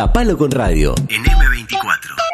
Tapalo con radio. En M24.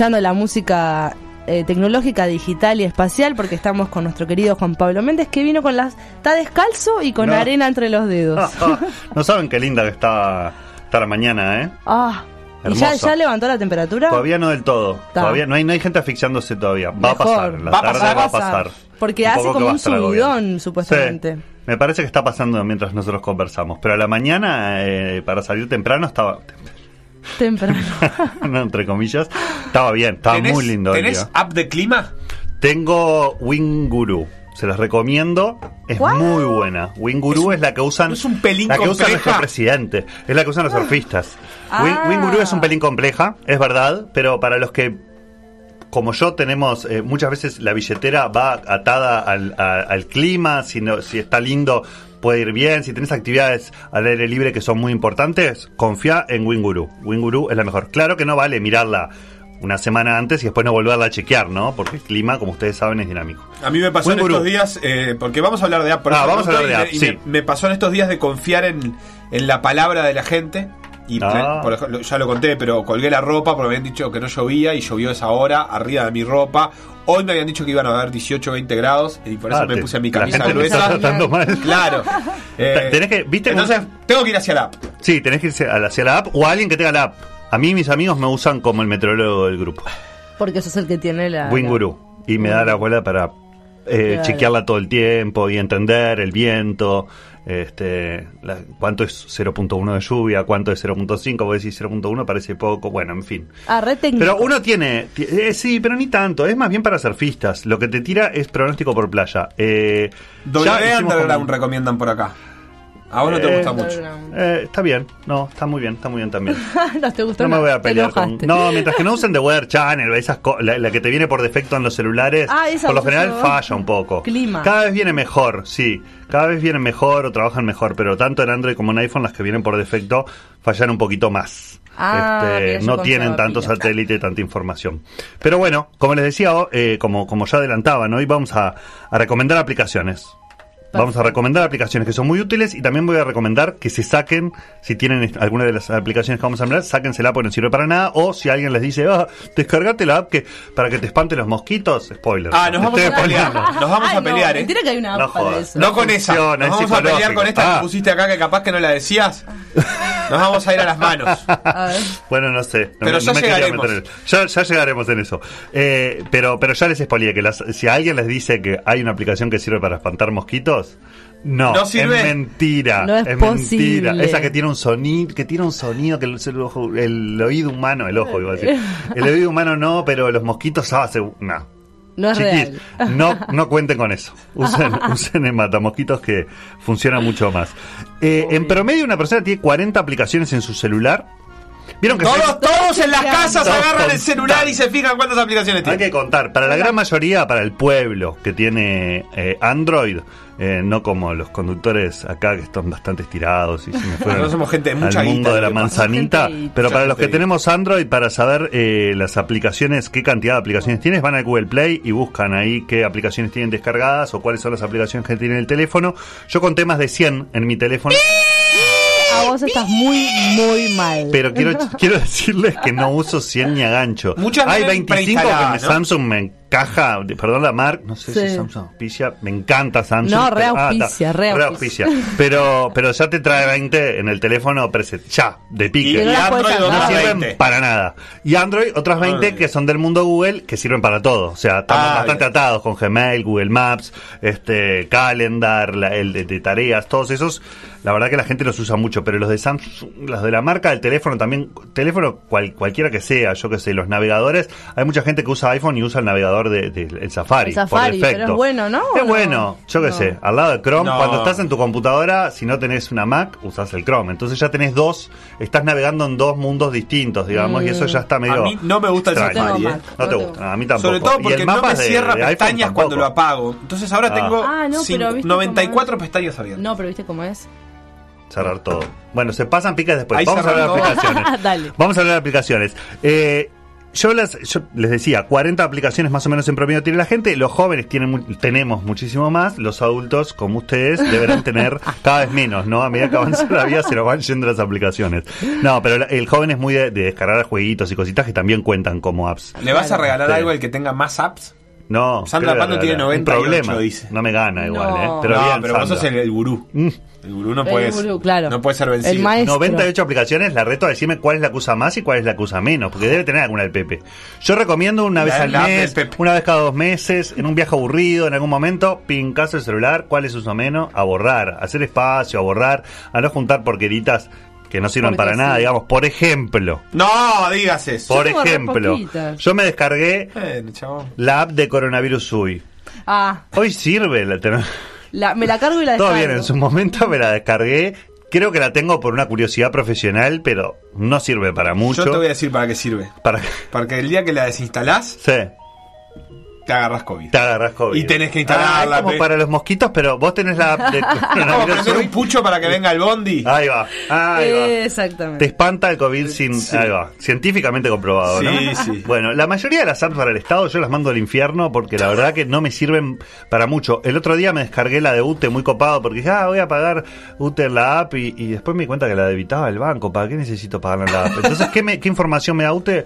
Escuchando la música eh, tecnológica, digital y espacial porque estamos con nuestro querido Juan Pablo Méndez que vino con las... está descalzo y con arena entre los dedos. no saben qué linda que está, está la mañana, ¿eh? Ah. ¿Y ya, ya, levantó la temperatura? Todavía no del todo. Todavía no hay, no hay gente asfixiándose todavía. Va a pasar. La va tarde va a pasar. Porque hace como un subidón, supuestamente. Me parece que está pasando mientras nosotros conversamos. Pero a la mañana, eh, para salir temprano, estaba Temprano. no, entre comillas. Estaba bien, estaba muy lindo. ¿Tenés app de clima? Tengo Winguru. Se las recomiendo. Es muy buena. Winguru es, la que usan. Es un pelín La que usa nuestro presidente. Es la que usan los surfistas. Ah. Winguru es un pelín compleja, es verdad. Pero para los que como yo tenemos eh, muchas veces la billetera va atada al, al clima, si, no, si está lindo puede ir bien. Si tenés actividades al aire libre que son muy importantes, confía en Winguru. Winguru es la mejor. Claro que no vale mirarla una semana antes y después no volverla a chequear, ¿no? Porque el clima, como ustedes saben, es dinámico. A mí me pasó en estos días, eh, porque vamos a hablar de app, ah, vamos a hablar de app, sí. me, pasó en estos días de confiar en, en la palabra de la gente y ah. por ejemplo, ya lo conté, pero colgué la ropa porque me habían dicho que no llovía y llovió esa hora arriba de mi ropa. Hoy me habían dicho que iban a haber 18 o 20 grados y por eso ah, me puse mi camisa gruesa. Claro. tenés que, ¿viste Entonces, tengo que ir hacia la app. Sí, tenés que ir hacia la app o alguien que tenga la app. A mí mis amigos me usan como el meteorólogo del grupo. Porque eso es el que tiene la... Winguru. Y me da la bola para eh, chequearla todo el tiempo y entender el viento, este, cuánto es 0.1 de lluvia, cuánto es 0.5, vos decís 0.1 parece poco, bueno, en fin. Ah, pero uno tiene, eh, sí, pero ni tanto, es más bien para surfistas, lo que te tira es pronóstico por playa. Eh, ya Underground recomiendan por acá. A vos no te eh, gusta mucho. Eh, está bien, no, está muy bien, está muy bien también. no te No me voy a pelear con. No, mientras que no usen The Weather Channel, esas la, que te viene por defecto en los celulares, ah, por lo general falla un poco. Clima. Cada vez viene mejor, sí. Cada vez vienen mejor o trabajan mejor, pero tanto en Android como en iPhone, las que vienen por defecto fallan un poquito más. Ah, este, no tienen tanto satélite, tanta información. Pero bueno, como les decía, eh, como, como ya adelantaban, hoy vamos a, a recomendar aplicaciones. Vamos a recomendar aplicaciones que son muy útiles y también voy a recomendar que se saquen, si tienen alguna de las aplicaciones que vamos a hablar, sáquensela porque no sirve para nada. O si alguien les dice, ah, descargate la app que para que te espante los mosquitos, spoiler. Ah, nos vamos a pelear. Nos vamos a pelear, ¿eh? que hay una app no, para eso. No con esa. Nos vamos a pelear con esta que ah. pusiste acá que capaz que no la decías. Nos vamos a ir a las manos. Bueno, no sé. pero ya llegaremos. Ya, ya, llegaremos en eso. Eh, pero, pero ya les expolié que si alguien les dice que hay una aplicación que sirve para espantar mosquitos, no, es mentira. No es, mentira. Esa que tiene un sonido, que tiene un sonido que el, oído humano, el ojo iba a decir. El oído humano no, pero los mosquitos ah, no. No es real. No, no cuenten con eso. Usen, usen el matamosquitos que funciona mucho más. Eh, en promedio, una persona tiene 40 aplicaciones en su celular. ¿Vieron que todos, todos en las casas agarran el celular y se fijan cuántas aplicaciones tiene? Hay que contar. Para la gran mayoría, para el pueblo que tiene eh, Android, eh, no como los conductores acá que están bastante estirados y no somos gente de mucha al mundo de la manzanita, pero para los que tenemos Android para saber eh, las aplicaciones, qué cantidad de aplicaciones tienes, van a Google Play y buscan ahí qué aplicaciones tienen descargadas o cuáles son las aplicaciones que tienen el teléfono. Yo conté más de 100 en mi teléfono. A vos estás muy, muy mal. Pero quiero, quiero decirles que no uso 100 ni a gancho. Hay 25 que Samsung me caja, de- perdón la marca, no sé Sí. si Samsung auspicia, me encanta Samsung. No, pero- re ah, auspicia, está, re re auspicia. auspicia. Pero, pero ya te trae 20 en el teléfono ya, de pique. y no Android sirven 20. para nada. Y Android, otras 20 Ay. que son del mundo Google, que sirven para todo. O sea, estamos Ah, bastante bien. atados con Gmail, Google Maps, este Calendar, la- el de, de tareas, todos esos. La verdad que la gente los usa mucho, pero los de Samsung, los de la marca del teléfono también, teléfono cual- cualquiera que sea, yo que sé, los navegadores, hay mucha gente que usa iPhone y usa el navegador de, de- el Safari. El Safari, por defecto. pero es bueno, ¿no? Es ¿O no? bueno, yo No. sé, al lado de Chrome, No. cuando estás en tu computadora, si no tenés una Mac, usas el Chrome. Entonces ya tenés dos, estás navegando en dos mundos distintos, digamos, y eso ya está medio. A mí no me gusta el. Safari, ¿eh? No te No gusta, a mí tampoco. Sobre todo Y porque el no mapa me de- cierra de pestañas cuando lo apago. Entonces ahora Ah. tengo Ah, no, cin- pero ¿viste 94 cómo es? pestañas abiertas. No, pero ¿viste cómo es? Cerrar todo. Bueno, se pasan picas después. Ahí Vamos a hablar de cerrando. aplicaciones. Vamos a hablar de aplicaciones. Eh, yo, las, yo les decía, 40 aplicaciones más o menos en promedio tiene la gente. Los jóvenes tienen mu- tenemos muchísimo más. Los adultos, como ustedes, deberán tener cada vez menos, ¿no? A medida que avanza la vida se nos van yendo las aplicaciones. No, pero el joven es muy de, de descargar jueguitos y cositas que también cuentan como apps. ¿Le vas a regalar Sí. algo al que tenga más apps? No, Sandra ¿qué le voy a Pando tiene regalar? Un 98, problema. dice. No me gana igual, No. ¿eh? Pero no, bien, pero vos sos el, el gurú. El gurú no puede gurú, claro. no puede ser vencido. El maestro. 98 aplicaciones, la reto a decirme cuál es la que usa más y cuál es la que usa menos, porque debe tener alguna el Pepe. Yo recomiendo una vez La- al la mes, una vez cada dos meses, en un viaje aburrido, en algún momento, pincazo el celular, cuál es uso menos, a borrar, hacer espacio, a borrar, a no juntar porqueritas que no sirven para nada, sí. digamos, por ejemplo, No, digas eso. por ejemplo, yo me descargué la app de Coronavirus UI. Ah, Hoy sirve la la- me la cargo y la Todo descargo. bien, en su momento me la descargué. Creo que la tengo por una curiosidad profesional, pero no sirve para mucho. Yo te voy a decir para qué sirve. Para Para que el día que la desinstalás, Sí, te agarras COVID. te agarras COVID. Y tenés que Ah, instalarla, es como para los mosquitos, pero vos tenés la app de Vamos a coronavirus. prender un pucho para que venga el bondi. Ahí va, ahí va. Te Exactamente. espanta el COVID sin. Sí. Ahí va. Científicamente comprobado, ¿no? Sí, sí. Bueno, la mayoría de las apps para el Estado yo las mando al infierno porque la verdad que no me sirven para mucho. El otro día me descargué la de UTE muy copado porque dije, ah, voy a pagar UTE en la app y, y después me di cuenta que la debitaba el banco. ¿Para qué necesito pagarla en la app? Entonces, ¿qué, me- qué información me da UTE?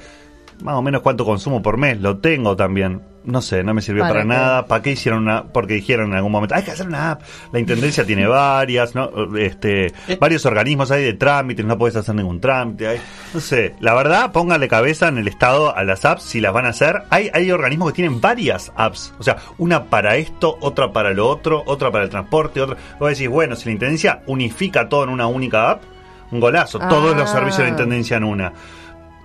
Más o menos cuánto consumo por mes. Lo tengo también. No sé, no me sirvió Para para, qué. nada. ¿Para qué hicieron una? Porque dijeron en algún momento, hay que hacer una app. La intendencia tiene varias, ¿no? Este, varios organismos hay de trámites, no puedes hacer ningún trámite. Hay, no sé, la verdad, póngale cabeza en el Estado a las apps si las van a hacer. Hay, hay organismos que tienen varias apps. O sea, una para esto, otra para lo otro, otra para el transporte, otra. Vos decís, bueno, si la intendencia unifica todo en una única app, un golazo. Todos los Ah. servicios de la intendencia en una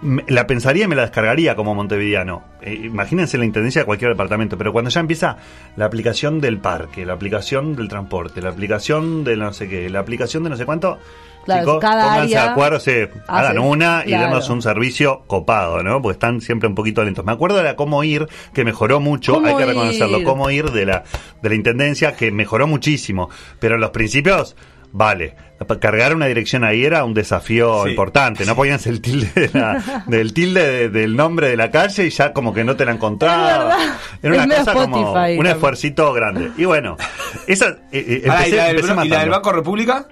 la pensaría y me la descargaría como montevideano. Eh, imagínense la intendencia de cualquier departamento, pero cuando ya empieza la aplicación del parque, la aplicación del transporte, la aplicación de no sé qué, la aplicación de no sé cuánto, Claro, chicos, cada pónganse área de acuerdo, hagan una y claro. denos un servicio copado, ¿no? Porque están siempre un poquito lentos. Me acuerdo de la Cómo Ir, que mejoró mucho, hay que Ir. reconocerlo, Cómo Ir de la, de la intendencia, que mejoró muchísimo, pero en los principios... Vale, cargar una dirección ahí era un desafío Sí. importante. No ponías el tilde de la- del tilde de- del nombre de la calle y ya como que no te la Es encontraba. Era Es una medio cosa como un esfuercito grande. Y bueno, esa eh, eh, empecé, ¿y, la del, empecé Bro- y la del. Banco República?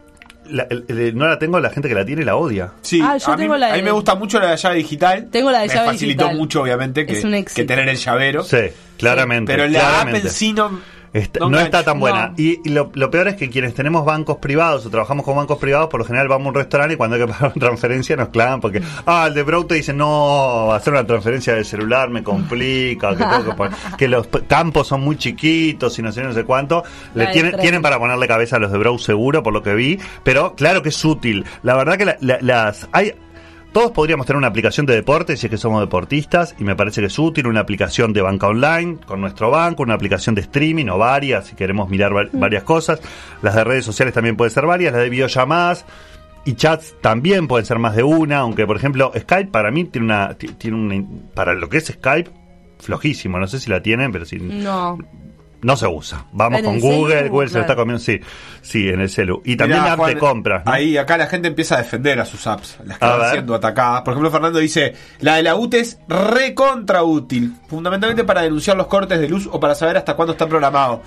La- el- el- no la tengo, la gente que la tiene la odia. Sí, Ah, yo a, mí, tengo la a mí de- me gusta mucho la de llave digital. Tengo la de me llave facilitó digital. mucho, obviamente, que, Es tener el llavero. Sí, claramente. Pero la claramente. app en sí no, Está- no está tan buena. No. Y, y lo, lo peor es que quienes tenemos bancos privados o trabajamos con bancos privados, por lo general vamos a un restaurante y cuando hay que pagar una transferencia nos clavan porque, ah, el de Brow te dice, no, hacer una transferencia de celular me complica, que, tengo que, poner- que los campos son muy chiquitos y no sé, no sé cuánto. Le La tienen, tienen para ponerle cabeza a los de Brow seguro, por lo que vi, pero claro que es útil. La verdad que la- la- las... hay todos podríamos tener una aplicación de deporte si es que somos deportistas y me parece que es útil una aplicación de banca online con nuestro banco, una aplicación de streaming o varias si queremos mirar va- varias cosas. Las de redes sociales también pueden ser varias, las de videollamadas y chats también pueden ser más de una, aunque por ejemplo Skype para mí tiene una ti- tiene una para lo que es Skype flojísimo, no sé si la tienen, pero si No. No se usa. Vamos ¿En con Google, celu? Google se lo está comiendo, sí, sí, en el celu. Y también Mirá, la app Juan, de compras. ¿no? Ahí, acá la gente empieza a defender a sus apps, las que A van ver. siendo atacadas. Por ejemplo, Fernando dice, la de la UTE es recontra útil, fundamentalmente para denunciar los cortes de luz o para saber hasta cuándo está programado.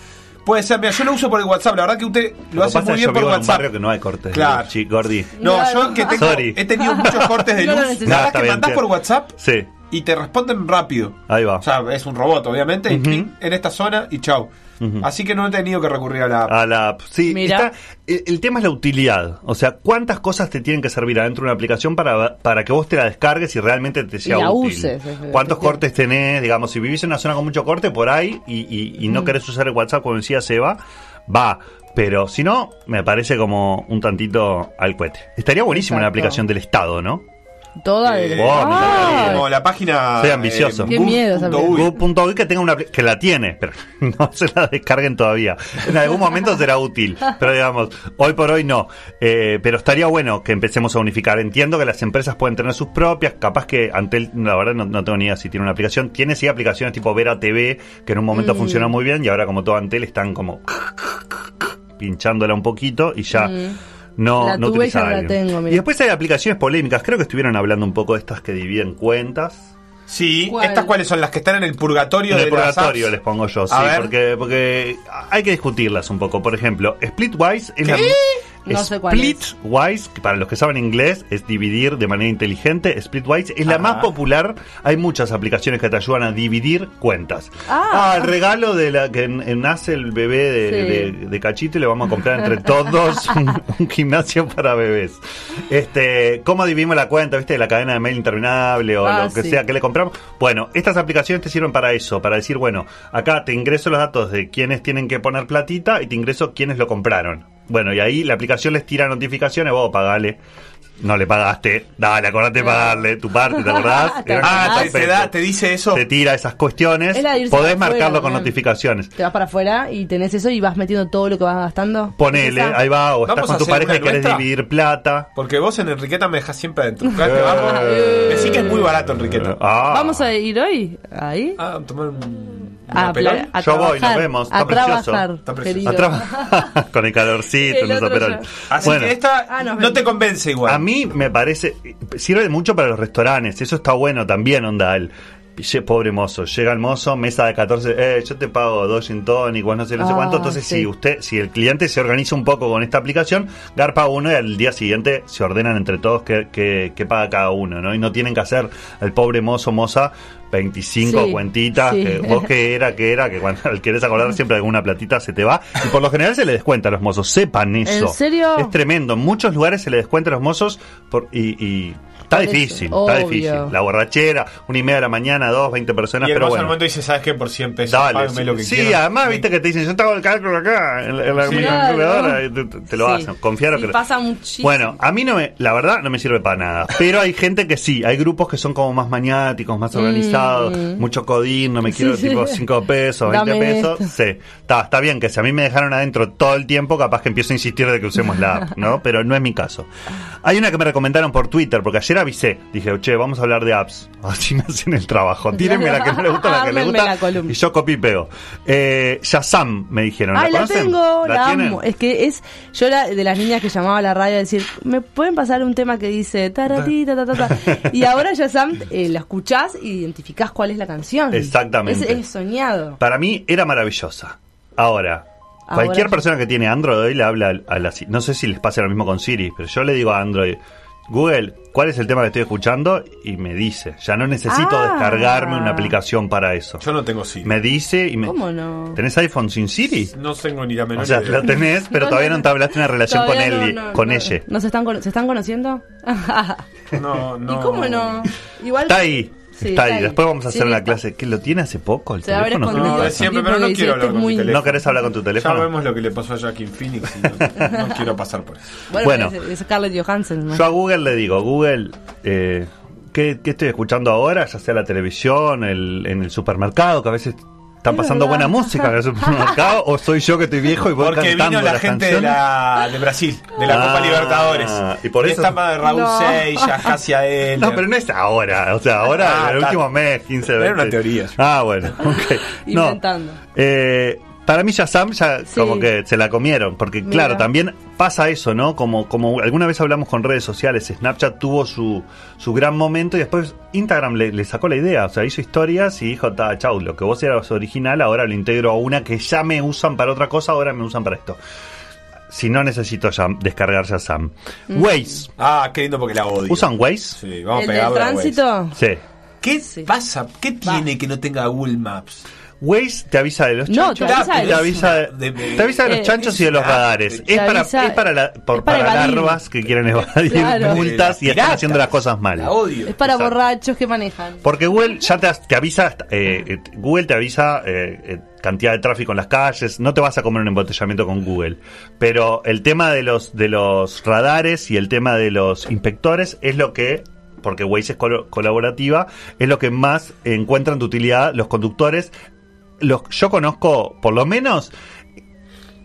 Puede ser, mira, yo lo uso por el WhatsApp, la verdad que usted lo, que hace pasa muy bien yo por vivo en un WhatsApp. barrio que no hay cortes. Claro. Gordi. No, yo que tengo, Sorry. he tenido muchos cortes de No lo luz. la No, verdad que bien, mandás por WhatsApp Sí. Y te responden rápido. Ahí va. O sea, es un robot, obviamente, y Ujú. clic en esta zona y chau. Así que no he tenido que recurrir a la app. A la, sí, Mira. está- el, el tema es la utilidad. O sea, ¿cuántas cosas te tienen que servir adentro de una aplicación para, para que vos te la descargues y realmente te sea Y la útil? uses. ¿Cuántos cortes tenés? Digamos, si vivís en una zona con mucho corte por ahí y, y- y no querés usar el WhatsApp, como decía Seba, va. Pero si no, me parece como un tantito al cohete. Estaría buenísimo una aplicación del Estado, ¿no? Toda Eh, de... la página. Soy ambicioso. Qué miedo esa Uy. Go.uy que tenga una que la tiene, pero no se la descarguen todavía. En algún momento será útil, pero digamos, hoy por hoy no. Eh, pero estaría bueno que empecemos a unificar. Entiendo que las empresas pueden tener sus propias, capaz que Antel, la verdad no, no tengo ni idea si tiene una aplicación. Tiene sí aplicaciones tipo Vera TV, que en un momento funcionó muy bien y ahora como todo Antel están como pinchándola un poquito y ya no, La no tuve y ya utilizar la alguien. tengo, mira. Y después hay aplicaciones polémicas, creo que estuvieron hablando un poco de estas que dividen cuentas. Sí, ¿Cuál? ¿estas cuáles son las que están en el purgatorio En el de las purgatorio apps? les pongo yo, sí, ver. porque, porque hay que discutirlas un poco. Por ejemplo, Splitwise es la No Splitwise, que para los que saben inglés, es dividir de manera inteligente. Splitwise es la Ajá. más popular. Hay muchas aplicaciones que te ayudan a dividir cuentas. Ah. el regalo de la que nace el bebé de, Sí. de- de Cachito y le vamos a comprar entre todos un, un gimnasio para bebés. Este, ¿cómo dividimos la cuenta? ¿Viste? La cadena de mail interminable o Ah, lo que sí. sea que le compramos. Bueno, estas aplicaciones te sirven para eso, para decir, bueno, acá te ingreso los datos de quienes tienen que poner platita y te ingreso quienes lo compraron. Bueno, y ahí la aplicación les tira notificaciones, vos pagale. No le pagaste, dale, acordate de pagarle tu parte, ¿te acordás? Ah, te, da, te dice eso. Te tira esas cuestiones, Es la de irse podés para afuera marcarlo con notificaciones. Te vas para afuera y tenés eso y vas metiendo todo lo que vas gastando. Ponele, ahí va, o estás Vamos con tu pareja y querés dividir plata. Porque vos en Enriqueta me dejas siempre adentro. Vez que vamos, Eh. decí que es muy barato Enriqueta. Ah. Vamos a ir hoy ahí. Ah, tomar un. A, una pelón. pla- a Yo voy, nos vemos, A está precioso. trabajar, Está precioso. querido. A trabajar con el calorcito, El los. Así Bueno, que esta Ah, no te convence igual. a mí me parece, sirve mucho para los restaurantes, eso está bueno también, onda, el pobre mozo, llega el mozo, mesa de 14, eh, yo te pago dos gin tonic, no sé, no sé Ah, cuánto, entonces sí. si usted, si el cliente se organiza un poco con esta aplicación, garpa uno y al día siguiente se ordenan entre todos qué, qué- qué paga cada uno, ¿no? Y no tienen que hacer el pobre mozo, moza, 25 Sí, cuentitas, sí. que vos que era, que era, que cuando querés acordar siempre alguna platita se te va, y por lo general se le descuenta a los mozos, sepan eso. ¿En serio? Es tremendo, en muchos lugares se le descuenta a los mozos por, y, y está eso, difícil, está obvio. difícil. La borrachera, una y media de la mañana, dos, 20 personas, y el pero bueno. momento dice, ¿sabes qué? Por 100 pesos, Dale, págame sí, lo que sí, quieras. además viste que te dicen, yo te hago el cálculo acá, en la, en la Sí. calculadora, y te, te- te lo Sí. hacen, confiar que lo- pasa muchísimo. Bueno, a mí no me, la verdad no me sirve para nada, pero hay gente que sí, hay grupos que son como más maniáticos, más organizados, mucho codín, no me Mm. Quiero sí. tipo 5 pesos, 20 Dame pesos, esto. sí, está, está bien que si a mí me dejaron adentro todo el tiempo, capaz que empiezo a insistir de que usemos la app, ¿no? Pero no es mi caso. Hay una que me recomendaron por Twitter, porque ayer avisé, dije, che, vamos a hablar de apps, así me hacen el trabajo, tírenme la que no le gusta, la que le gusta, la y yo copio y pego. Eh, Shazam, me dijeron, ¿la Ay, la conocen? tengo, la, amo. Es que es. Yo era de las niñas que llamaba a la radio a decir, ¿me pueden pasar un tema que dice taratita, ta, ta, ta? Y ahora ya Sam, eh, la escuchás y identificás cuál es la canción. Exactamente. Es, es soñado. Para mí era maravillosa. Ahora, Ahora cualquier persona que tiene Android hoy le habla a la... No sé si les pasa lo mismo con Siri, pero yo le digo a Android, Google, ¿cuál es el tema que estoy escuchando? Y me dice. Ya no necesito Ah. descargarme una aplicación para eso. Yo no tengo Siri. Me dice y me... ¿Cómo no? ¿Tenés iPhone sin Siri? No tengo ni la menor O sea, idea. lo tenés, pero todavía no te hablaste una relación con él, no, no, con no. ella. ¿No se están, cono- ¿Se están conociendo? No, no. ¿Y cómo no? Igual. Está ahí. Sí, está, está ahí. ahí. Después vamos a hacer Sí, una está. clase. ¿Que lo tiene hace poco el Se teléfono? No, de siempre, pero no quiero hablar con es mi muy- teléfono. ¿No querés hablar con tu Ya teléfono? vemos lo que le pasó a Joaquin Phoenix y no, no quiero pasar por eso. Bueno, Bueno. Es, es Scarlett Johansson. ¿no? Yo a Google le digo, Google, eh, ¿qué, qué estoy escuchando ahora? Ya sea la televisión, el, en el supermercado, que a veces están Es pasando buena música en el supermercado, o soy yo que estoy viejo y voy Porque cantando vino la las gente de, la, de Brasil, de la Ah, Copa Libertadores. y por eso- Esta más de Raúl No. Seixas, Cassia Eller. No, pero no es ahora, o sea, ahora Ah, en el está. último mes, 15, 20. Era una teoría. Ah, bueno, ok. No, Inventando. eh, para mí Shazam ya Sí. como que se la comieron, porque Mira. claro, también pasa eso, ¿no? Como, como alguna vez hablamos con redes sociales, Snapchat tuvo su, su gran momento y después Instagram le, le sacó la idea, o sea, hizo historias y dijo, ta, chau, lo que vos eras original, ahora lo integro a una que ya me usan para otra cosa, ahora me usan para esto. Si no necesito ya descargar Shazam. Waze. Ah, qué lindo porque la odio. ¿Usan Waze? Sí, vamos ¿El a a Waze. tránsito? Sí. ¿Qué Sí. pasa? ¿Qué tiene que no tenga Google Maps? Waze te avisa de los No, chanchos. te avisa de te los- avisa de, de- de- te avisa de los eh, chanchos y de los es- radares. Es para, avisa- es para, la- por- es para larvas que quieren evadir Claro. multas y están haciendo las cosas mal. La odio. Es para Exacto. borrachos que manejan. Porque Google ya te, te avisa, eh, eh, Google te avisa eh, cantidad de tráfico en las calles, no te vas a comer un embotellamiento con Google. Pero el tema de los, de los radares y el tema de los inspectores es lo que, porque Waze es colaborativa, es lo que más encuentran de utilidad los conductores. Los, yo conozco, por lo menos,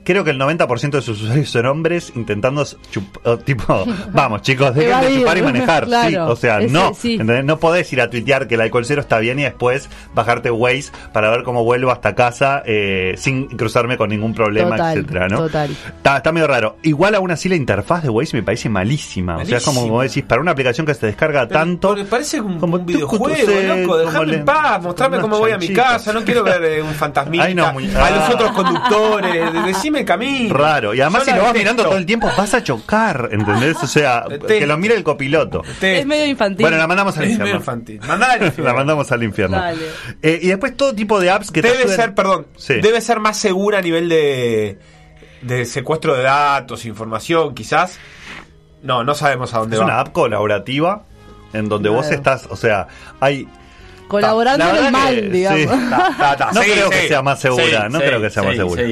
Creo que el 90% de sus usuarios son hombres intentando chup- o tipo, vamos chicos, dejen de chupar y manejar. Claro. sí, o sea, Ese- no. sí. ¿entendés? No podés ir a tuitear que el alcohol cero está bien y después bajarte Waze para ver cómo vuelvo hasta casa eh, sin cruzarme con ningún problema, Total, etcétera, ¿no? total. Está, está medio raro. Igual aún así la interfaz de Waze me parece malísima. O sea, es como decís, para una aplicación que se descarga Pero- tanto. porque parece un, como un videojuego, loco. le- en paz, mostrame cómo voy a mi casa. No quiero ver eh, un fantasmita. Ay, no, muy- a los otros conductores. de- Decime el camino. Raro. Y además, Yo si lo vas detesto. mirando todo el tiempo, vas a chocar, ¿entendés? O sea, Detesto. que lo mire el copiloto. Detesto. Es medio infantil. Bueno, la mandamos al Es medio infierno. infantil. Mandala al infierno. La mandamos al infierno. Dale. Eh, y después todo tipo de apps que te Debe ser, perdón, Sí. debe ser más segura a nivel de, de secuestro de datos, información, quizás. No, no sabemos a dónde Es va. una app colaborativa en donde vos Claro. estás, o sea, hay... Colaborando La en el verdad mal, que- digamos. sí. Ta, ta, ta. No Sí, creo sí. que sea más segura, Sí, no sí, creo que sea más sí, segura.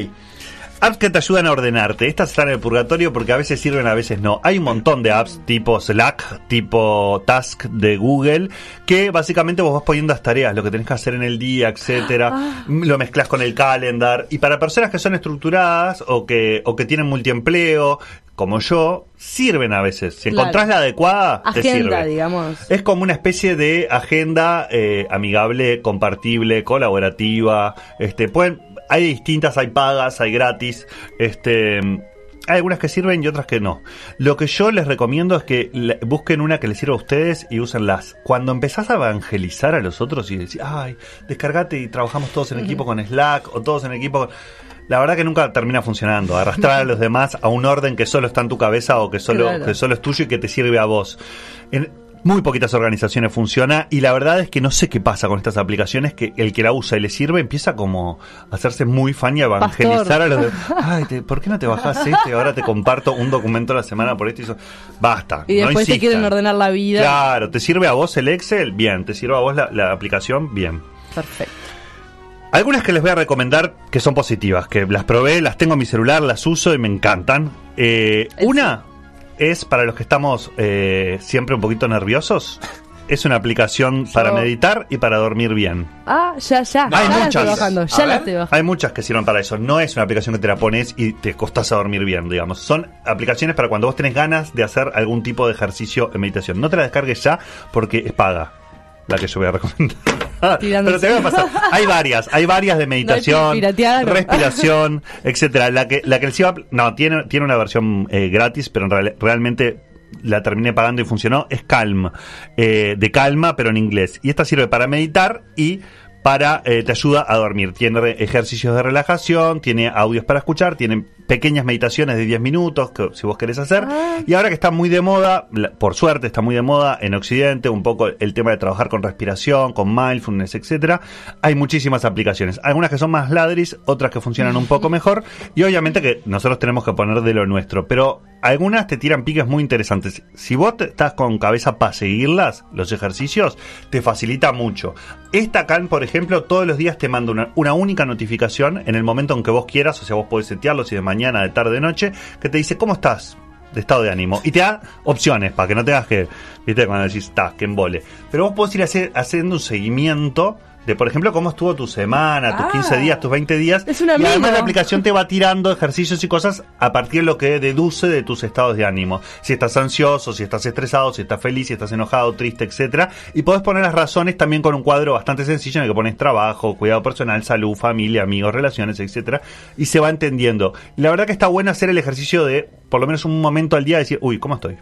Apps que te ayudan a ordenarte. Estas están en el purgatorio porque a veces sirven, a veces no. Hay un montón de apps tipo Slack, tipo Task de Google, que básicamente vos vas poniendo las tareas, lo que tenés que hacer en el día, etcétera. Ah. Lo mezclas con el calendar. Y para personas que son estructuradas o que, o que tienen multiempleo, como yo, sirven a veces. Si Claro. encontrás la adecuada, te Agenda, sirve. digamos. Es como una especie de agenda eh, amigable, compartible, colaborativa. Este, pueden, hay distintas, hay pagas, hay gratis. Este, hay algunas que sirven y otras que no. Lo que yo les recomiendo es que le- busquen una que les sirva a ustedes y úsenlas. Cuando empezás a evangelizar a los otros y decís, ay, descargate y trabajamos todos en equipo con Slack o todos en equipo con... La verdad que nunca termina funcionando. Arrastrar a los demás a un orden que solo está en tu cabeza o que solo, Claro. que solo es tuyo y que te sirve a vos. En muy poquitas organizaciones funciona y la verdad es que no sé qué pasa con estas aplicaciones que el que la usa y le sirve empieza como a hacerse muy fan y a evangelizar Pastor. a los demás. Ay, te- ¿por qué no te bajas esto y ahora te comparto un documento a la semana por esto y eso? Basta. Y no después te insistan. quieren ordenar la vida. Claro, ¿te sirve a vos el Excel? Bien. ¿Te sirve a vos la, la aplicación? Bien. Perfecto. Algunas que les voy a recomendar que son positivas, que las probé, las tengo en mi celular, las uso y me encantan. Eh, una es para los que estamos eh, siempre un poquito nerviosos. Es una aplicación para meditar y para dormir bien. Ah, ya, ya. Hay ya la muchas. estoy bajando. A Ya la ver. estoy bajando. Hay muchas que sirven para eso. No es una aplicación que te la pones y te costás a dormir bien, digamos. Son aplicaciones para cuando vos tenés ganas de hacer algún tipo de ejercicio en meditación. No te la descargues ya porque es paga. La que yo voy a recomendar. Pero te voy a pasar. Hay varias, hay varias de meditación, no. respiración, etcétera. La que, la que iba a- no, tiene, tiene una versión eh, gratis, pero en real- realmente la terminé pagando y funcionó. Es Calm, eh, de calma, pero en inglés. Y esta sirve para meditar y para eh, te ayuda a dormir. Tiene ejercicios de relajación, tiene audios para escuchar, tiene pequeñas meditaciones de 10 minutos que, si vos querés hacer. Ah. Y ahora que está muy de moda, por suerte está muy de moda en Occidente, un poco el tema de trabajar con respiración, con mindfulness, etcétera. Hay muchísimas aplicaciones, algunas que son más ladris, otras que funcionan un poco mejor y obviamente que nosotros tenemos que poner de lo nuestro, pero algunas te tiran piques muy interesantes. Si vos te- estás con cabeza para seguirlas, los ejercicios, te facilita mucho. Esta Calm, por ejemplo, todos los días te manda una, una única notificación en el momento en que vos quieras, o sea, vos podés setearlo si de mañana, de tarde, de noche, que te dice, ¿cómo estás? de estado de ánimo. Y te da opciones para que no tengas que, viste, cuando decís, está, que embole. Pero vos podés ir hacer- haciendo un seguimiento de, por ejemplo, cómo estuvo tu semana, tus Ah. 15 días, tus 20 días. Es una y además la aplicación te va tirando ejercicios y cosas a partir de lo que deduce de tus estados de ánimo. Si estás ansioso, si estás estresado, si estás feliz, si estás enojado, triste, etcétera. Y podés poner las razones también con un cuadro bastante sencillo en el que pones trabajo, cuidado personal, salud, familia, amigos, relaciones, etcétera. Y se va entendiendo. La verdad que está bueno hacer el ejercicio de, por lo menos un momento al día, decir, uy, ¿cómo estoy?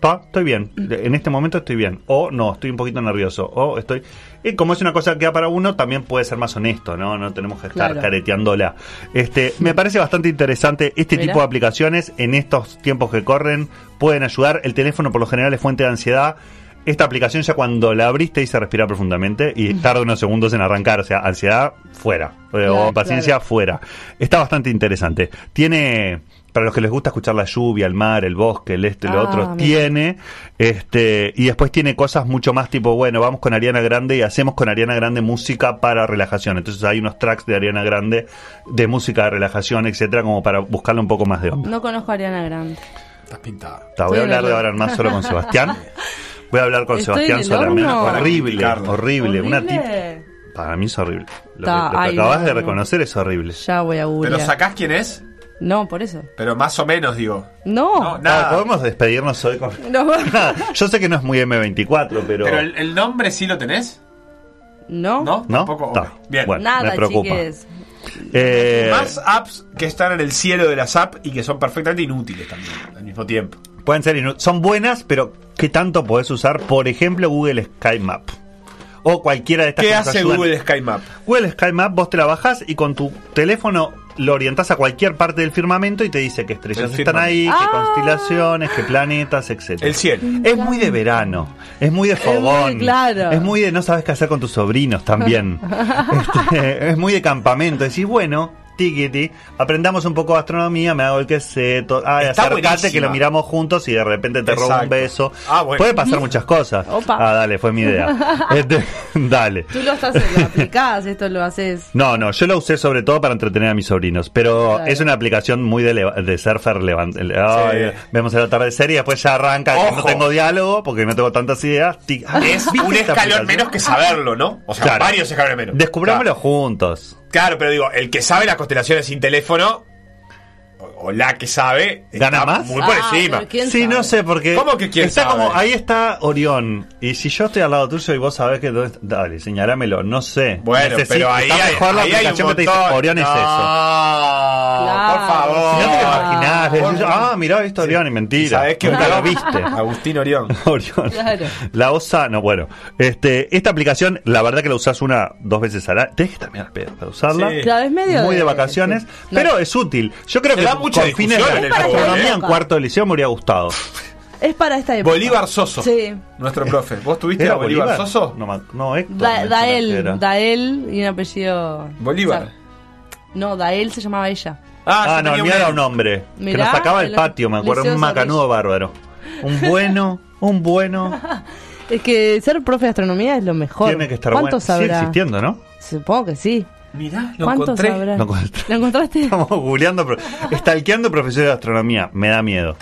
Pa, estoy bien. En este momento estoy bien. O no, estoy un poquito nervioso. O estoy. Y como es una cosa que da para uno, también puede ser más honesto, ¿no? No tenemos que estar Claro. careteándola. Este, me parece bastante interesante. Este Mira. tipo de aplicaciones, en estos tiempos que corren, pueden ayudar. El teléfono, por lo general, es fuente de ansiedad. esta aplicación ya cuando la abriste dice respirar profundamente y tarda unos segundos en arrancar, o sea, ansiedad fuera, o Claro, paciencia claro. fuera. Está bastante interesante. Tiene, para los que les gusta escuchar la lluvia, el mar, el bosque, el este, el Ah, otro, mira. tiene, este, y después tiene cosas mucho más tipo, bueno, vamos con Ariana Grande y hacemos con Ariana Grande música para relajación. Entonces hay unos tracks de Ariana Grande de música de relajación, etcétera, como para buscarle un poco más de onda. No conozco a Ariana Grande. Estás pintada. Ta, voy a hablar de ahora más solo con Sebastián. Voy a hablar con Estoy Sebastián solamente. Horrible, Explicarlo. horrible. Una tip. ¿Horrible? Para mí es horrible. Lo Ta, que, lo que ay, acabas no, de no. reconocer es horrible. Ya voy a Pero googlear. sacás quién es, No, por eso. pero más o menos digo. No. No, nada. Podemos despedirnos hoy con. No. Nada, Yo sé que no es muy M24, pero. Pero el, el nombre sí lo tenés, No. ¿no? ¿No? Tampoco. Ta. Ok, Bien. Bueno. Nada, me preocupa. chiques. Eh, Más apps que están en el cielo de las apps y que son perfectamente inútiles también al mismo tiempo. pueden ser inu- son buenas, pero ¿qué tanto podés usar? Por ejemplo, Google Sky Map. O cualquiera de estas ¿Qué hace ayudan. Google Sky Map? Google Sky Map vos te la bajás y con tu teléfono lo orientás a cualquier parte del firmamento y te dice qué estrellas El están ahí, Ah. constelaciones, qué planetas, etcétera. El cielo. Es muy de verano, es muy de muy fogón, claro. es muy de no sabes qué hacer con tus sobrinos también. Este, es muy de campamento, decís, bueno, tiquiti, aprendamos un poco de astronomía, me hago el ay, Está acércate buenísima. que lo miramos juntos y de repente te robo un beso. Ah, bueno. Puede pasar muchas cosas. Opa. Ah, dale, fue mi idea. Este, dale. Tú lo estás lo aplicás, esto lo haces. No, no, yo lo usé sobre todo para entretener a mis sobrinos, pero Claro. es una aplicación muy de, de surfer levant. Ay, Vemos el atardecer y después ya arranca, que no Ojo. tengo diálogo porque no tengo tantas ideas. Tic- ah, Es ¿viste un escalón aplicación? menos que saberlo, ¿no? O sea, Claro. varios escalones menos. Descubrámoslo Claro. juntos. Claro, pero digo, el que sabe las constelaciones sin teléfono, o, la que sabe, ¿Gana está más? muy por Ah, encima. pero ¿quién Sí, sabe? no sé, porque. ¿Cómo que quién está sabe? como, ahí está Orión. Y si yo estoy al lado tuyo y vos sabés que. dónde está- Dale, señalámelo, no sé. Bueno, Necesito- pero ahí está mejor la ahí aplicación que te dice. Orión es no, eso. Claro. por favor. Si no te lo imaginás, decís, ah, mirá, viste Orión y mentira. ¿Sabés que Nunca lo viste. Agustín Orión. Orión. Claro. La OSA, no, bueno. Este, esta aplicación, la verdad que la usás una, dos veces al año. Tenés que terminar pedo para usarla. Sí. Claro, es medio Muy de vacaciones, sí. pero es útil. Yo creo que da mucha con fines discusión de en el astronomía en cuarto de liceo me hubiera gustado. Es para esta época. Bolívar Soso. Sí. Nuestro profe. ¿Vos tuviste ¿Era a Bolívar, Bolívar? Soso? No, no Héctor. Da, que Dael. Dael y un apellido. Bolívar. o sea, no, Dael se llamaba ella. Ah, yo no, el mío era un hombre. que Mirá, nos sacaba el patio, me acuerdo. Un macanudo bárbaro. Un bueno, un bueno. Es que ser profe de astronomía es lo mejor. Tiene que estar ¿Cuánto bueno. Sigue existiendo, ¿no? Supongo que sí. Mirá, lo ¿Cuánto encontré. Lo encontré. ¿Lo encontraste? Estamos googleando, pro- stalkeando profesores de astronomía. Me da miedo.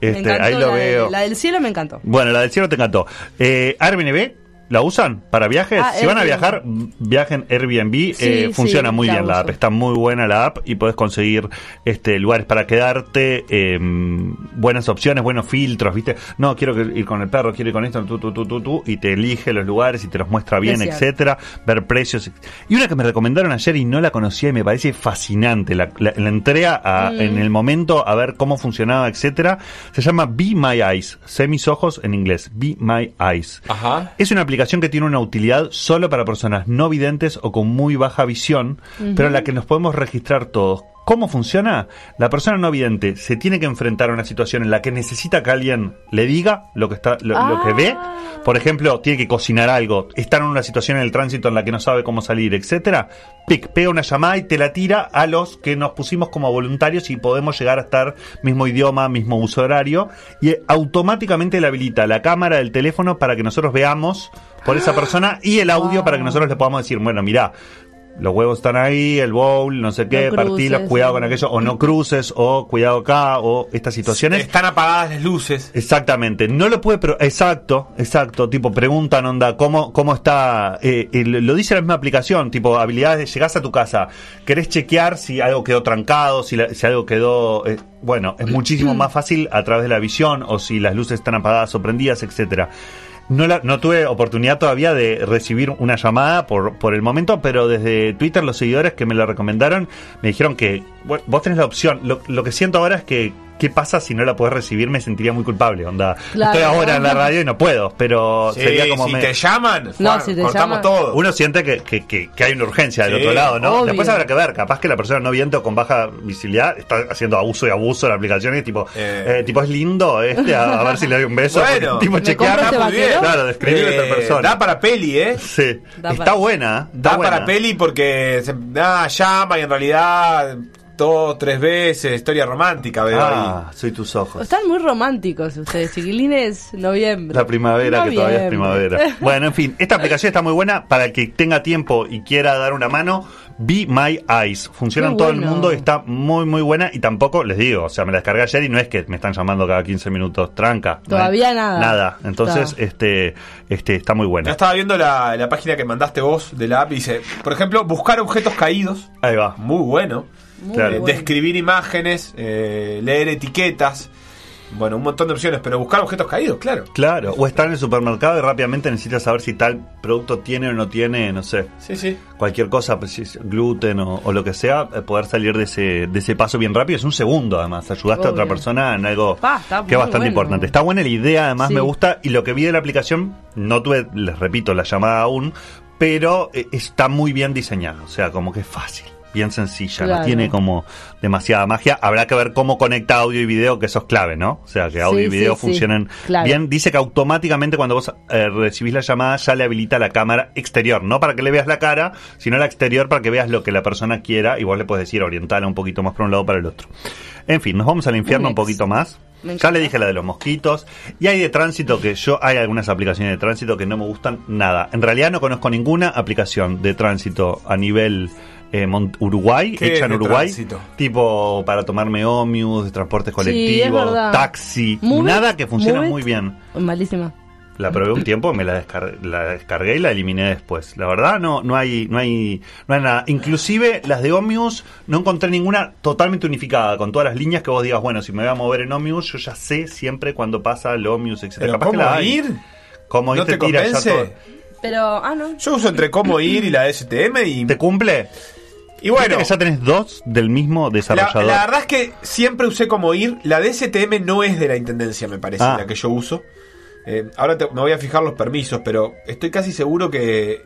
Este, ahí lo la de- veo. la del cielo me encantó. Bueno, la del cielo te encantó. Eh, Airbnb, ¿la usan para viajes? Ah, si van a viajar, viajen Airbnb. Sí, eh, funciona sí, muy la bien la app. Está muy buena la app y puedes conseguir este lugares para quedarte, eh, buenas opciones, buenos filtros, ¿viste? No, quiero que- ir con el perro, quiero ir con esto, tú, tú, tú, tú, tú, y te elige los lugares y te los muestra bien, cierto. etcétera, ver precios. Y una que me recomendaron ayer y no la conocía y me parece fascinante. La, la, la entré a- Mm. en el momento a ver cómo funcionaba, etcétera. Se llama Be My Eyes. Sé mis ojos en inglés. Be My Eyes. Ajá. Es una aplicación que tiene una utilidad solo para personas no videntes o con muy baja visión, pero en la que nos podemos registrar todos. ¿Cómo funciona? La persona no vidente se tiene que enfrentar a una situación en la que necesita que alguien le diga lo que está, lo, lo que ve. Ah. Por ejemplo, tiene que cocinar algo, está en una situación en el tránsito en la que no sabe cómo salir, etcétera. Pic, pega una llamada y te la tira a los que nos pusimos como voluntarios y podemos llegar a estar mismo idioma, mismo uso horario y automáticamente le habilita la cámara del teléfono para que nosotros veamos por esa persona y el audio para que nosotros le podamos decir, bueno, mira, los huevos están ahí, el bowl, no sé qué, No partilos, cuidado con aquello, o no cruces, o cuidado acá, o estas situaciones. Están apagadas las luces. Exactamente, no lo puede, pero exacto, exacto, tipo preguntan, onda, cómo, cómo está, eh, eh, lo dice la misma aplicación, tipo habilidades de llegás a tu casa, querés chequear si algo quedó trancado, si, la- si algo quedó, eh, bueno, es muchísimo más fácil a través de la visión o si las luces están apagadas o prendidas, etcétera. No, la- no tuve oportunidad todavía de recibir una llamada por, por el momento, pero desde Twitter los seguidores que me lo recomendaron me dijeron que bueno, vos tenés la opción. Lo, lo que siento ahora es que ¿qué pasa si no la puedes recibir? Me sentiría muy culpable, onda. Claro. Estoy ahora en la radio y no puedo, pero Sí, sería como si me- te llaman, No, Juan, si te cortamos llaman- todo. uno siente que, que, que- que hay una urgencia del Sí, otro lado, ¿no? obvio. Después habrá que ver, capaz que la persona no viendo con baja visibilidad está haciendo abuso y abuso de la aplicación y es tipo, Eh. eh, tipo es lindo este, a, a ver si le doy un beso. Bueno, tipo ¿me chequear, este muy bien. claro, describir a Eh, otra persona. Da para peli, ¿eh? Sí, Da está para- buena. Da buena. para peli porque se ah, llama y en realidad dos, tres veces, historia romántica veo Ah, soy tus ojos. Están muy románticos ustedes, chiquilines. Noviembre. La primavera, que todavía es primavera. Bueno, en fin, esta aplicación está muy buena para el que tenga tiempo y quiera dar una mano. Be My Eyes. Funciona en todo el mundo y está muy, muy buena. Y tampoco, les digo, o sea, me la descargué ayer y no es que me están llamando cada 15 minutos. Tranca. Todavía nada. Nada. Entonces, Está. este, este, está muy ahí. buena. Ya estaba viendo la, la página que mandaste vos de la app y dice, por ejemplo, buscar objetos caídos. Ahí va. Muy bueno. Claro. Bueno. describir imágenes, eh, leer etiquetas. Bueno, un montón de opciones, pero buscar objetos caídos, claro. Claro. O estar en el supermercado y rápidamente necesitas saber si tal producto tiene o no tiene, no sé. Sí, sí. cualquier cosa, pues, si es gluten o, o lo que sea, eh, poder salir de ese, de ese paso bien rápido. Es un segundo, además. Ayudaste a otra persona en algo Pa, que es bastante bueno. importante. Está buena la idea, además Sí. me gusta. Y lo que vi de la aplicación, no tuve, les repito, la llamada aún, pero eh, está muy bien diseñada. O sea, como que es fácil. Bien sencilla, no tiene como demasiada magia. Habrá que ver cómo conecta audio y video, que eso es clave, ¿no? O sea, que audio Sí, y video sí, sí. funcionen Claro. bien. Dice que automáticamente cuando vos eh, recibís la llamada ya le habilita la cámara exterior, no para que le veas la cara, sino la exterior para que veas lo que la persona quiera y vos le puedes decir orientarla un poquito más para un lado o para el otro. En fin, nos vamos al infierno un poquito más. Ya le dije la de los mosquitos. Y hay de tránsito que yo, hay algunas aplicaciones de tránsito que no me gustan nada. En realidad no conozco ninguna aplicación de tránsito a nivel eh, Uruguay, ¿Qué hecha en Uruguay. tránsito? Tipo para tomarme ómnibus, de transportes es colectivos, taxi. Move nada que funcione muy bien. Malísima. La probé un tiempo, me la, descar- la descargué y la eliminé después. La verdad no no hay no hay no hay nada. Inclusive las de Omnius no encontré ninguna totalmente unificada con todas las líneas que vos digas, bueno, si me voy a mover en Omnius, yo ya sé siempre cuando pasa el Omnius, etcétera. Pero Capaz que ¿cómo la hay. ir? Como ¿No te tira ya convence? todo. Pero, ah, no. Yo uso entre cómo ir y la STM y, ¿Te cumple? y bueno. ¿Viste que ya tenés dos del mismo La, desarrollador. la verdad es que siempre usé como ir. La DSTM no es de la intendencia, me parece, Ah. la que yo uso. Eh, ahora te- me voy a fijar los permisos, pero estoy casi seguro que.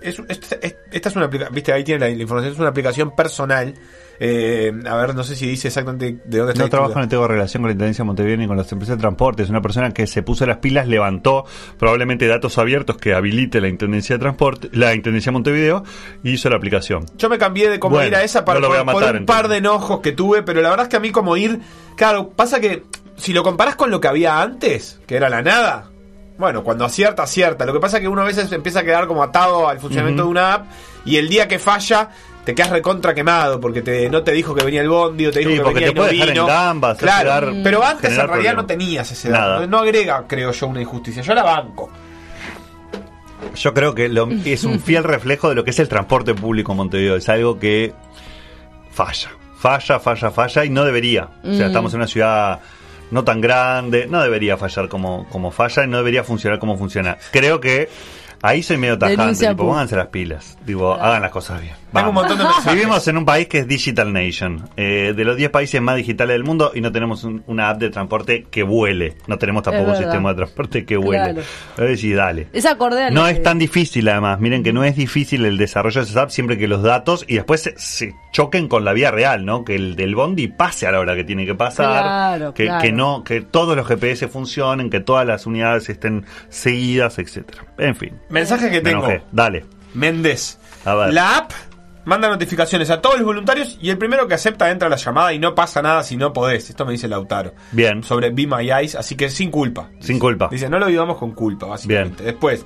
es- es- es- esta es una aplicación. Viste, ahí tiene la, la información. Es una aplicación personal. Eh, a ver, no sé si dice exactamente de dónde está. No trabajo ni tengo relación con la Intendencia de Montevideo ni con las empresas de transporte. Es una persona que se puso las pilas, levantó probablemente datos abiertos que habilite la Intendencia de Transporte, la Intendencia de Montevideo y hizo la aplicación. Yo me cambié de cómo Bueno, ir a esa para no por, un par de enojos que tuve, pero la verdad es que a mí como ir, claro, pasa que si lo comparás con lo que había antes, que era la nada, bueno, cuando acierta, acierta. Lo que pasa es que uno a veces empieza a quedar como atado al funcionamiento de una app y el día que falla te quedas recontra quemado porque te, no te dijo que venía el bondi o te dijo Sí, que porque venía te no puede dejar en gambas, claro, pero antes en realidad problemas. no tenías ese dato. No agrega, creo yo, una injusticia. Yo la banco. Yo creo que lo- es un fiel reflejo de lo que es el transporte público en Montevideo. Es algo que falla, falla, falla, falla y no debería. O sea, Mm. estamos en una ciudad no tan grande, no debería fallar como, como falla y no debería funcionar como funciona. Creo que ahí soy medio tajante, tipo, pónganse las pilas, digo, hagan las cosas bien. Tengo un Vamos. montón de mensajes. Vivimos en un país que es Digital Nation, eh, de los 10 países más digitales del mundo y no tenemos un- una app de transporte que vuele. No tenemos tampoco un sistema de transporte que vuele. Claro. Decir, dale. Es acorde No es tan difícil además, miren que no es difícil el desarrollo de esas apps siempre que los datos y después se, se choquen con la vida real, ¿no? Que el del bondi pase a la hora que tiene que pasar, Claro, que, claro. que no, que todos los GPS funcionen, que todas las unidades estén seguidas, etcétera. En fin. Mensaje que tengo. Dale. Méndez. A ver. La app manda notificaciones a todos los voluntarios y el primero que acepta entra a la llamada y no pasa nada si no podés. Esto me dice Lautaro. Bien. Sobre Be My Eyes, así que sin culpa. Sin culpa. Dice, no lo vivamos con culpa, básicamente. Después,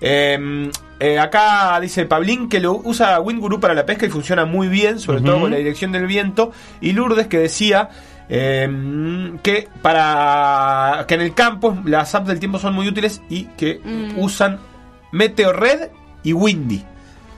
eh, eh, acá dice Pablín que lo usa WinGuru para la pesca y funciona muy bien, sobre todo con la dirección del viento. Y Lourdes que decía eh, que para que en el campo las apps del tiempo son muy útiles y que Mm. usan Meteo Red y Windy.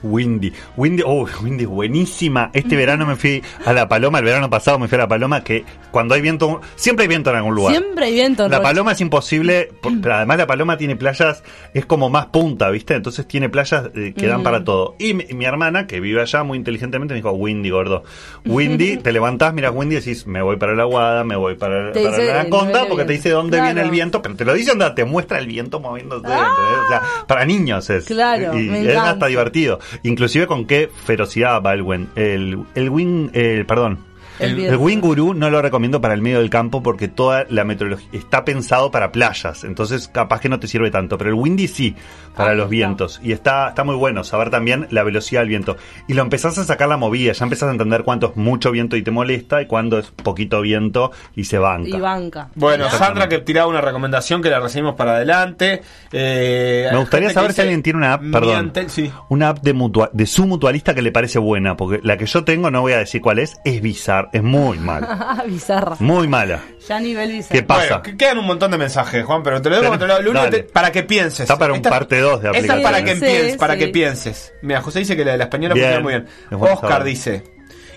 Windy. Windy, oh, Windy, buenísima. Este verano me fui a La Paloma, el verano pasado me fui a La Paloma, que cuando hay viento, siempre hay viento en algún lugar. Siempre hay viento. en La. Paloma es imposible, pero además La Paloma tiene playas, es como más punta, ¿viste? Entonces tiene playas eh, que dan para todo. Y mi, mi hermana, que vive allá muy inteligentemente, me dijo, Windy, gordo. Windy, te levantás, miras Windy y decís, me voy para la Aguada, me voy para, para la Anaconda, porque te dice dónde Claro. viene el viento, pero te lo dice onda, te muestra el viento moviéndose. ¿entendés? O sea, para niños es. Claro, y me es encanta. hasta divertido. Inclusive con qué ferocidad va el. El, el Win, el, perdón. El El, viento. Wing Guru no lo recomiendo para el medio del campo porque toda la meteorología está pensado para playas, entonces capaz que no te sirve tanto, pero el Windy sí, para Ahí los vientos. Y está, está muy bueno saber también la velocidad del viento. Y lo empezás a sacar la movida, ya empezás a entender cuánto es mucho viento y te molesta y cuándo es poquito viento y se banca. Y banca. Bueno. Sandra que tiraba una recomendación que la recibimos para adelante. Eh, Me gustaría saber si alguien tiene una app, perdón, Antel- sí. una app de, mutua- de su mutualista que le parece buena, porque la que yo tengo, no voy a decir cuál es, es bizarra, es muy mala, bizarra. muy mala. Ya a nivel bizarra. ¿Qué pasa? Bueno, que quedan un montón de mensajes, Juan, pero te lo otro lado. Lo único que te- para que pienses. Está para un Esta- parte 2 de Esta aplicaciones. para que Sí, pienses, para sí. que pienses. Mira, José dice que la de la española Bien. funciona muy bien. Bueno Oscar saber. dice: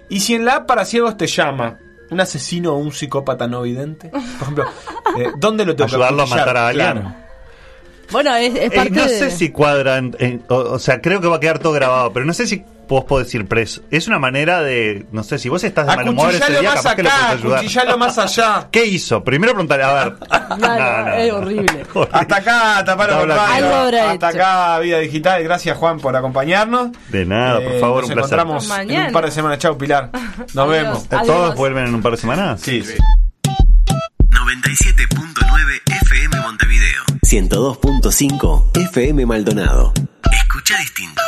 ¿Y si en la app para ciegos te llama un asesino o un psicópata no vidente? Por ejemplo, eh, ¿dónde lo tengo que Ayudarlo a acuchillar? matar a alguien. Claro. Bueno, es, es Eh, parte no de... sé si cuadra, en- en- o, o sea, creo que va a quedar todo grabado, pero no sé si vos podés ir preso. Es una manera de, no sé, si vos estás de mal humor ese día, capaz que lo acá, podés ayudar. acuchillalo más allá. ¿Qué hizo? Primero preguntarle, a ver. Claro, es horrible. Hasta acá. Algo habrá Hasta hecho. acá, Vida Digital. Gracias, Juan, por acompañarnos. De nada, por Eh, favor, nos un placer. encontramos Hasta en mañana. un par de semanas. Chao, Pilar. Nos Adiós. vemos. ¿Todos Adiós. vuelven en un par de semanas? Sí. 97.9 FM Montevideo. 102.5 FM Maldonado. Escucha distinto.